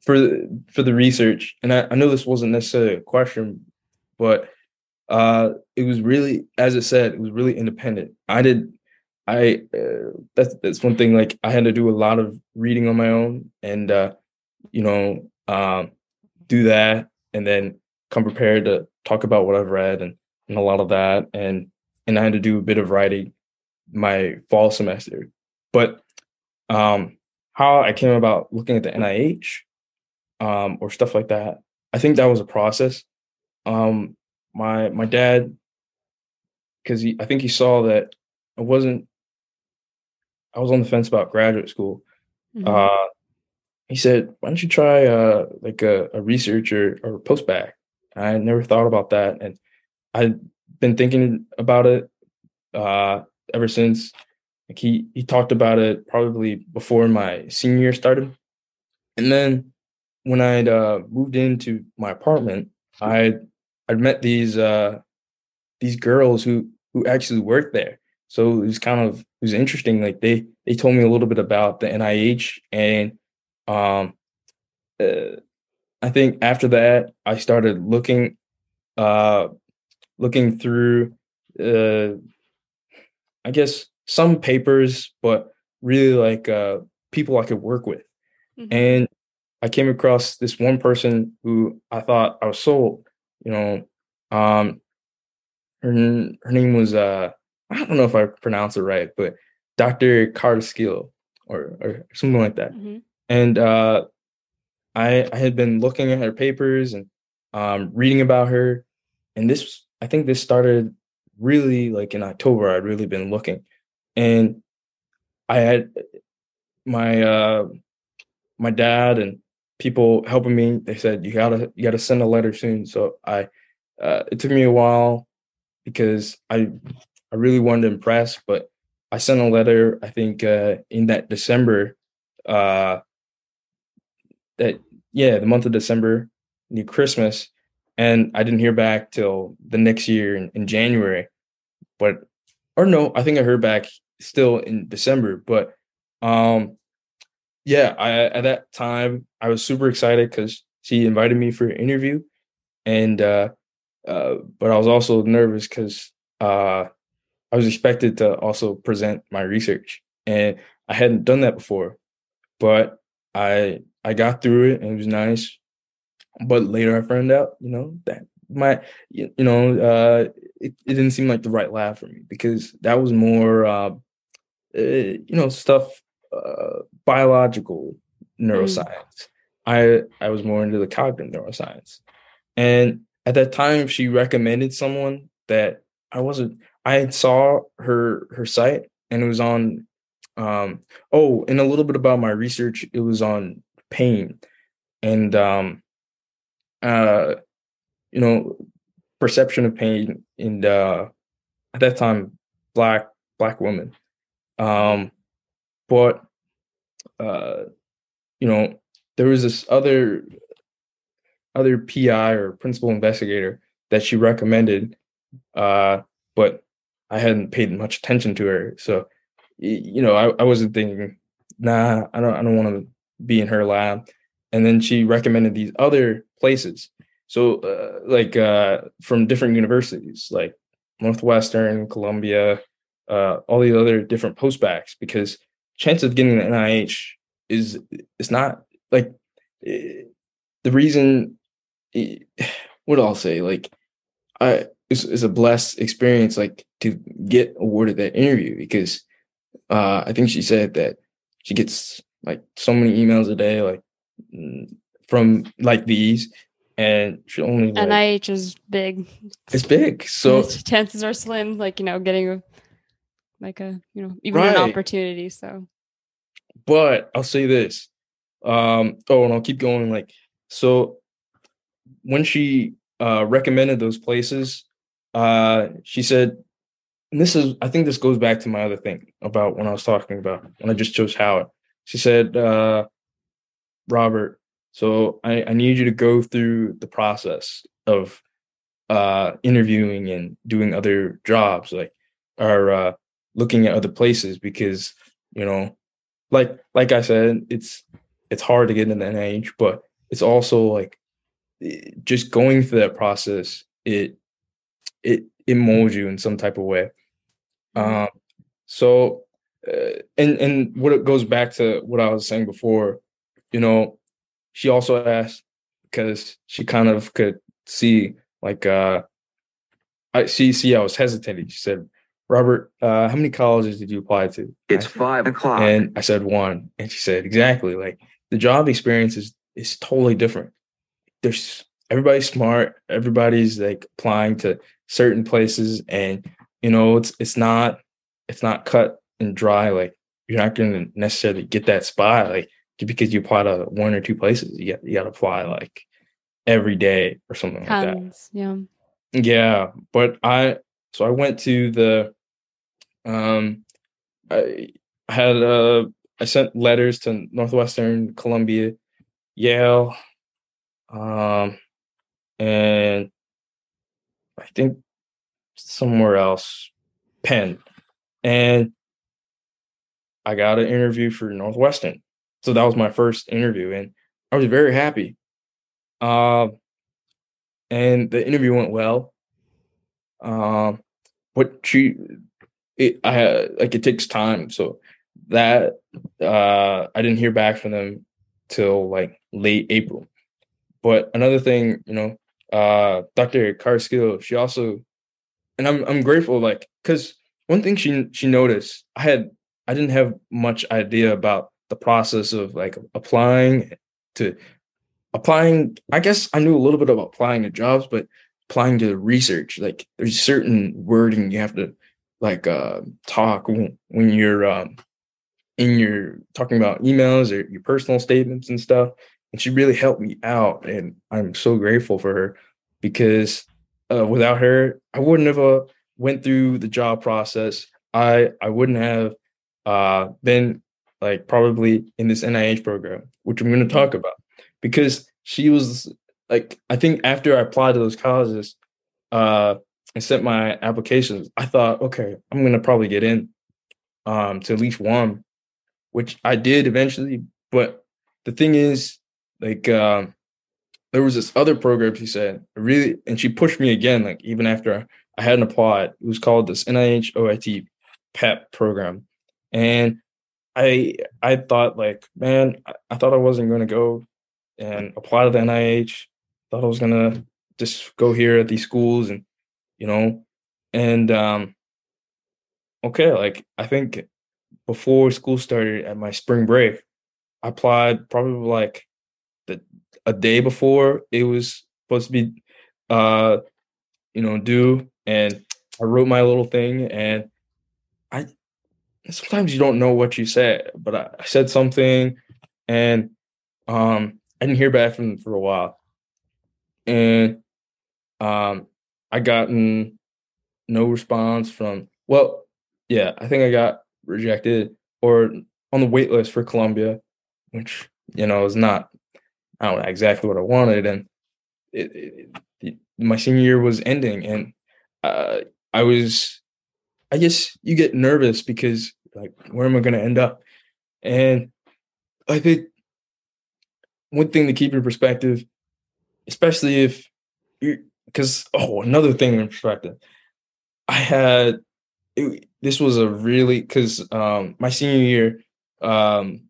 for the, for the research, and I, I know this wasn't necessarily a question, but uh, it was really, as it said, it was really independent. I did, I uh, that's that's one thing. Like I had to do a lot of reading on my own, and uh, you know, um, do that, and then come prepared to talk about what I've read and and a lot of that, and and I had to do a bit of writing my fall semester. But um, how I came about looking at the NIH um, or stuff like that. I think that was a process. Um, my my dad, because I think he saw that I wasn't. I was on the fence about graduate school. Mm-hmm. Uh, he said, "Why don't you try uh, like a, a research or, or post bac?" I never thought about that, and I've been thinking about it uh, ever since. Like he he talked about it probably before my senior year started, and then when I'd uh, moved into my apartment, I I'd met these uh, these girls who who actually worked there. So it was kind of it was interesting. Like they they told me a little bit about the NIH, and um, uh, I think after that I started looking uh, looking through uh, I guess some papers, but really like uh, people I could work with, mm-hmm. and I came across this one person who I thought I was sold. You know, um, her her name was uh, I don't know if I pronounce it right, but Dr. Carrasquillo or or something like that. Mm-hmm. And uh, I I had been looking at her papers and um, reading about her, and this I think this started really like in October. I'd really been looking, and I had my uh, my dad and people helping me. They said you gotta you gotta send a letter soon. So I uh, it took me a while because I I really wanted to impress, but I sent a letter. I think uh, in that December, uh, that yeah, the month of December, near Christmas, and I didn't hear back till the next year in, in January. But or no, I think I heard back still in December. But um, yeah, I, at that time I was super excited because she invited me for an interview, and uh, uh, but I was also nervous because uh, I was expected to also present my research, and I hadn't done that before. But I I got through it, and it was nice. But later I found out, you know, that my you, you know uh it, it didn't seem like the right lab for me because that was more uh, uh you know stuff uh biological neuroscience. Mm. i i was more into the cognitive neuroscience. And at that time she recommended someone that i wasn't i saw her her site and it was on um oh and a little bit about my research it was on pain. And um uh you know perception of pain in uh at that time black black women. Um but uh you know there was this other other pi or principal investigator that she recommended uh but i hadn't paid much attention to her. So you know i, I wasn't thinking nah i don't i don't want to be in her lab. And then she recommended these other places. So uh, like uh, from different universities like northwestern columbia uh, all these other different postbacs because chance of getting the nih is it's not like eh, the reason eh, what i'll say? Like i it's, it's a blessed experience like to get awarded that interview because uh, i think she said that she gets like so many emails a day like from like these and she only like, NIH is big. It's big. So chances are slim, like, you know, getting a like a, you know, even right. an opportunity. So but I'll say this. Um, oh, and I'll keep going. Like, so when she uh recommended those places, uh, she said, and this is I think this goes back to my other thing about when I was talking about when I just chose Howard. She said, uh, Robert, so I, I need you to go through the process of uh, interviewing and doing other jobs, like or uh, looking at other places, because you know, like like I said, it's it's hard to get into the NIH, but it's also like just going through that process. It it it molds you in some type of way. Mm-hmm. Um, so uh, and and what it goes back to what I was saying before, you know, she also asked because she kind of could see like uh I see see I was hesitating. She said, Robert, uh, how many colleges did you apply to? It's five o'clock. And I said one. And she said, exactly. Like the job experience is is totally different. There's everybody's smart, everybody's like applying to certain places and you know it's it's not it's not cut and dry like you're not gonna necessarily get that spot. Like just because you apply to one or two places, you got you got to apply like every day or something Tons, like that. Yeah. Yeah, but I so I went to the um I had uh I sent letters to Northwestern, Columbia, Yale, um and I think somewhere else, Penn. And I got an interview for Northwestern. So that was my first interview, and I was very happy. Um, and the interview went well. Um, but she, it, I had like it takes time, so that uh, I didn't hear back from them till like late April. But another thing, you know, uh, Dr. Carrasquillo, she also, and I'm I'm grateful, like, because one thing she she noticed, I had I didn't have much idea about the process of like applying to applying i guess i knew a little bit about applying to jobs but applying to research like there's certain wording you have to like uh talk when, when you're um in your talking about emails or your personal statements and stuff. And she really helped me out and i'm so grateful for her because uh, without her i wouldn't have uh, went through the job process. I i wouldn't have uh been like probably in this NIH program, which I'm going to mm-hmm. talk about, because she was like, I think after I applied to those colleges, uh, and sent my applications, I thought, okay, I'm going to probably get in, um, to at least one, which I did eventually. But the thing is, like, um, there was this other program she said really, and she pushed me again, like even after I hadn't applied. It was called this NIH OIT PEP program, and I I thought like, man, I, thought I wasn't going to go and apply to the NIH. Thought I was going to just go here at these schools and you know and um okay like i think before school started at my spring break i applied probably like the a day before it was supposed to be uh you know due and i wrote my little thing and sometimes you don't know what you said but i, I said something and um i didn't hear back from them for a while. And um i gotten no response from well yeah i think i got rejected or on the wait list for columbia which you know is not i don't know exactly what i wanted. And it, it, it, my senior year was ending and uh, i was i guess you get nervous because like where am i going to end up? And i think one thing to keep in perspective especially if you because oh another thing in perspective. I had it, this was a really because um my senior year um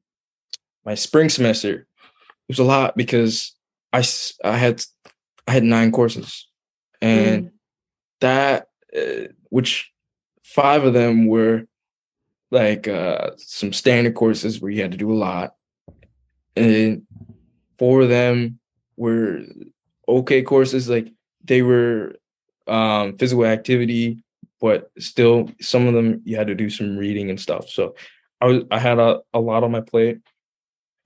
my spring semester it was a lot because i i had i had nine courses. And mm. that uh, which five of them were like uh some standard courses where you had to do a lot. And four of them were okay courses like they were um physical activity but still some of them you had to do some reading and stuff. So i was i had a, a lot on my plate.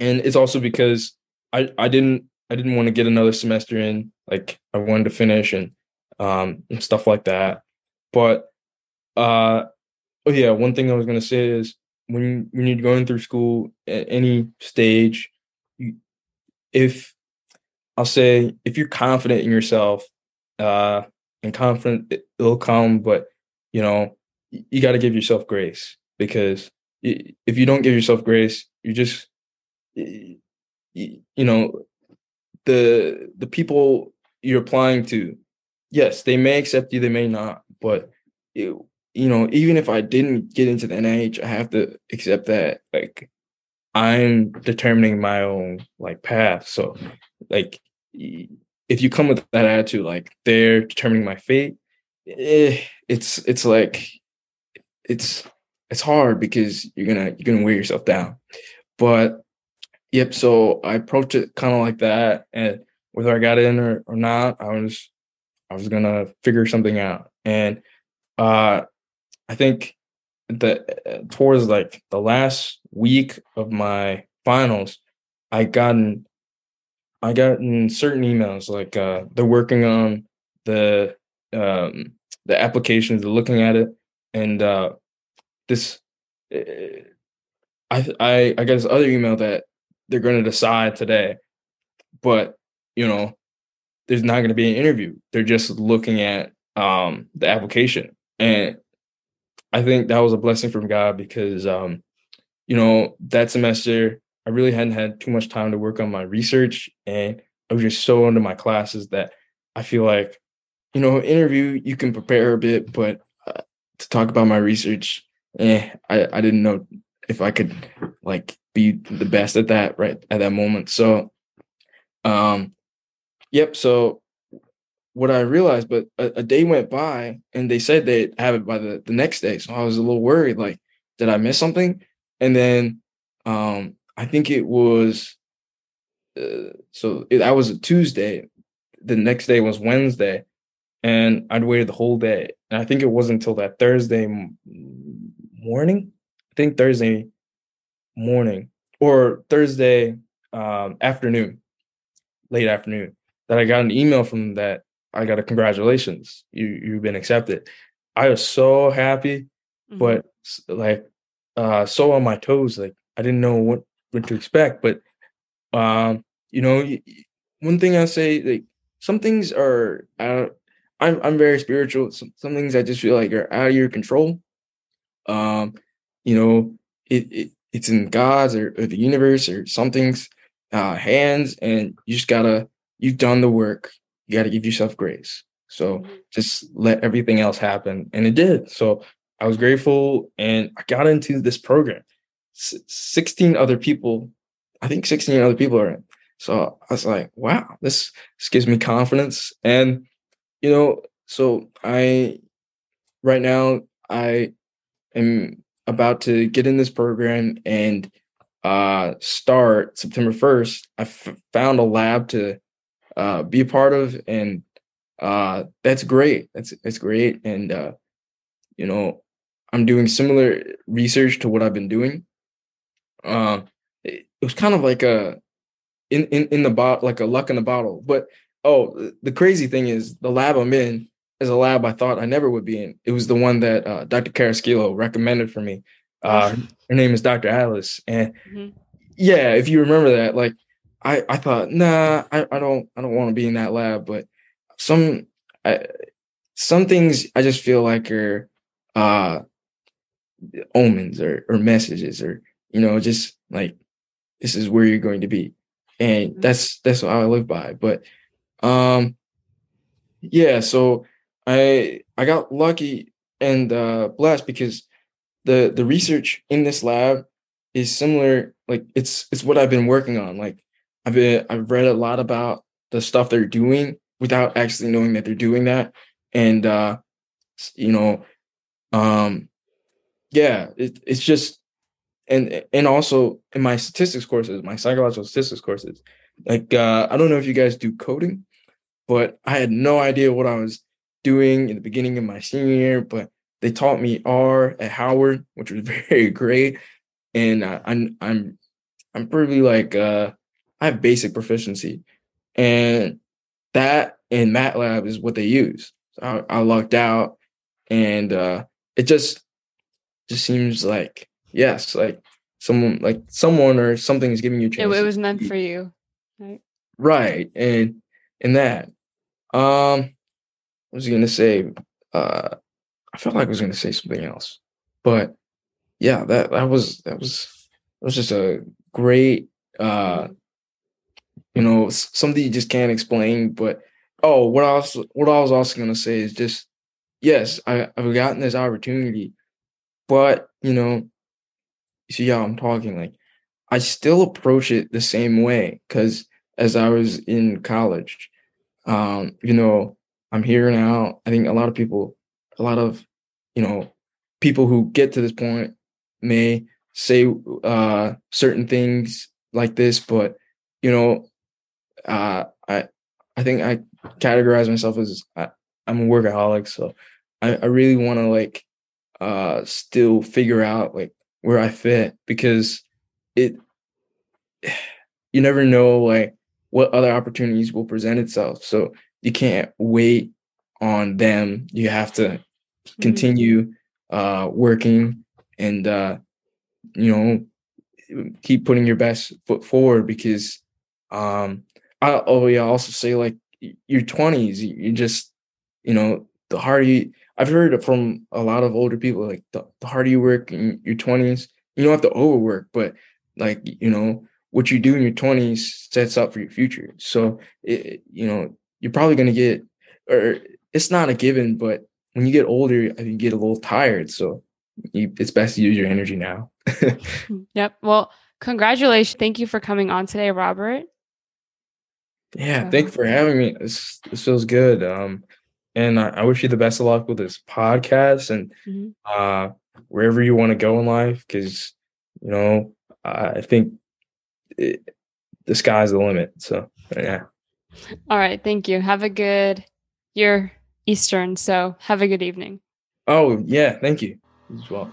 And it's also because i i didn't i didn't want to get another semester in like i wanted to finish and um and stuff like that. But uh oh yeah one thing i was going to say is when when you're going through school at any stage you, if I'll say if you're confident in yourself, uh, and confident it'll come, but you know, you got to give yourself grace because if you don't give yourself grace, you just, you know, the the people you're applying to, yes, they may accept you, they may not, but it, you know, even if I didn't get into the NIH, I have to accept that like I'm determining my own like path. So like if you come with that attitude, like they're determining my fate, eh, it's it's like it's it's hard because you're gonna you're gonna wear yourself down. But yep, so I approached it kind of like that, and whether I got in or, or not, I was I was gonna figure something out. And uh I think that towards like the last week of my finals, I gotten I gotten certain emails like uh, they're working on the um, the applications, they're looking at it, and uh, this eh, I I I got this other email that they're going to decide today, but you know there's not going to be an interview. They're just looking at um, the application, and I think that was a blessing from God because um, you know that semester I really hadn't had too much time to work on my research, and I was just so into my classes that I feel like, you know, interview you can prepare a bit, but uh, to talk about my research, eh, I I didn't know if I could like be the best at that right at that moment. So, um, yep. So what I realized, but a, a, day went by and they said they'd have it by the, the next day. So I was a little worried, like, did I miss something? And then um I think it was uh, so it, that was a Tuesday. The next day was Wednesday, and I'd waited the whole day. And I think it wasn't until that Thursday morning. I think Thursday morning or Thursday um, afternoon, late afternoon, that I got an email from that I got a congratulations, you you've been accepted. I was so happy, mm-hmm. but like uh so on my toes, like I didn't know what what to expect. But um, you know, one thing I say, like some things are. I'm I'm very spiritual. Some, some things I just feel like are out of your control. Um, you know, it, it it's in God's or, or the universe or something's uh, hands, and you just gotta you've done the work. You gotta give yourself grace. So mm-hmm. just let everything else happen, and it did. So I was grateful, and I got into this program. 16 other people, I think 16 other people are in. So I was like, wow, this this gives me confidence. And you know, so I right now I am about to get in this program and uh, start September 1st. I f- found a lab to uh, be a part of, and uh, that's great. That's that's great, and uh, you know, I'm doing similar research to what I've been doing. Uh, it, it was kind of like a in in in the bot like a luck in the bottle. But oh, the crazy thing is, the lab I'm in is a lab I thought I never would be in. It was the one that uh, Dr. Carrasquillo recommended for me. Uh, her name is Dr. Alice, and mm-hmm. yeah, if you remember that, like I I thought, nah, I, I don't I don't want to be in that lab, but some I, some things I just feel like are uh omens or or messages or you know just like this is where you're going to be and mm-hmm. that's that's what I live by but um yeah so I I got lucky and uh blessed because the the research in this lab is similar like it's it's what I've been working on like I've been I've read a lot about the stuff they're doing without actually knowing that they're doing that. And uh you know um yeah it, it's just and and also in my statistics courses my psychological statistics courses like uh i don't know if you guys do coding but i had no idea what i was doing in the beginning of my senior year but they taught me r at howard which was very great. And I, i'm i'm i'm pretty like uh i have basic proficiency and that in matlab is what they use so I, I lucked out and uh it just just seems like yes, like someone like someone or something is giving you a chance. It, it was meant for you, right? Right, and and that. Um, I was gonna say, uh, I felt like I was gonna say something else, but yeah, that that was that was that was just a great, uh, you know, something you just can't explain. But oh, what I was What I was also gonna say is just yes, I, I've gotten this opportunity, but you know, see how I'm talking, like I still approach it the same way because as I was in college, um, you know, I'm here now. I think a lot of people, a lot of, you know, people who get to this point may say uh certain things like this, but you know, uh I I think I categorize myself as I, I'm a workaholic, so I, I really want to like uh still figure out like where I fit because it you never know like what other opportunities will present itself. So you can't wait on them. You have to mm-hmm. continue uh working and uh you know keep putting your best foot forward because um I oh yeah also say like your 20s you just you know the harder you I've heard from a lot of older people like the, the harder you work in your 20s, you don't have to overwork, but like you know what you do in your 20s sets up for your future. So it, you know you're probably going to get, or it's not a given, but when you get older, you get a little tired. So you, it's best to use your energy now. Mm-hmm. yep. Well, congratulations. Thank you for coming on today, Robert. Yeah, thank you for having me. This this feels good. Um, and I, I, wish you the best of luck with this podcast and mm-hmm. uh, wherever you want to go in life because you know i think it, the sky's the limit so yeah all right thank you have a good you're eastern so have a good evening oh yeah thank you as well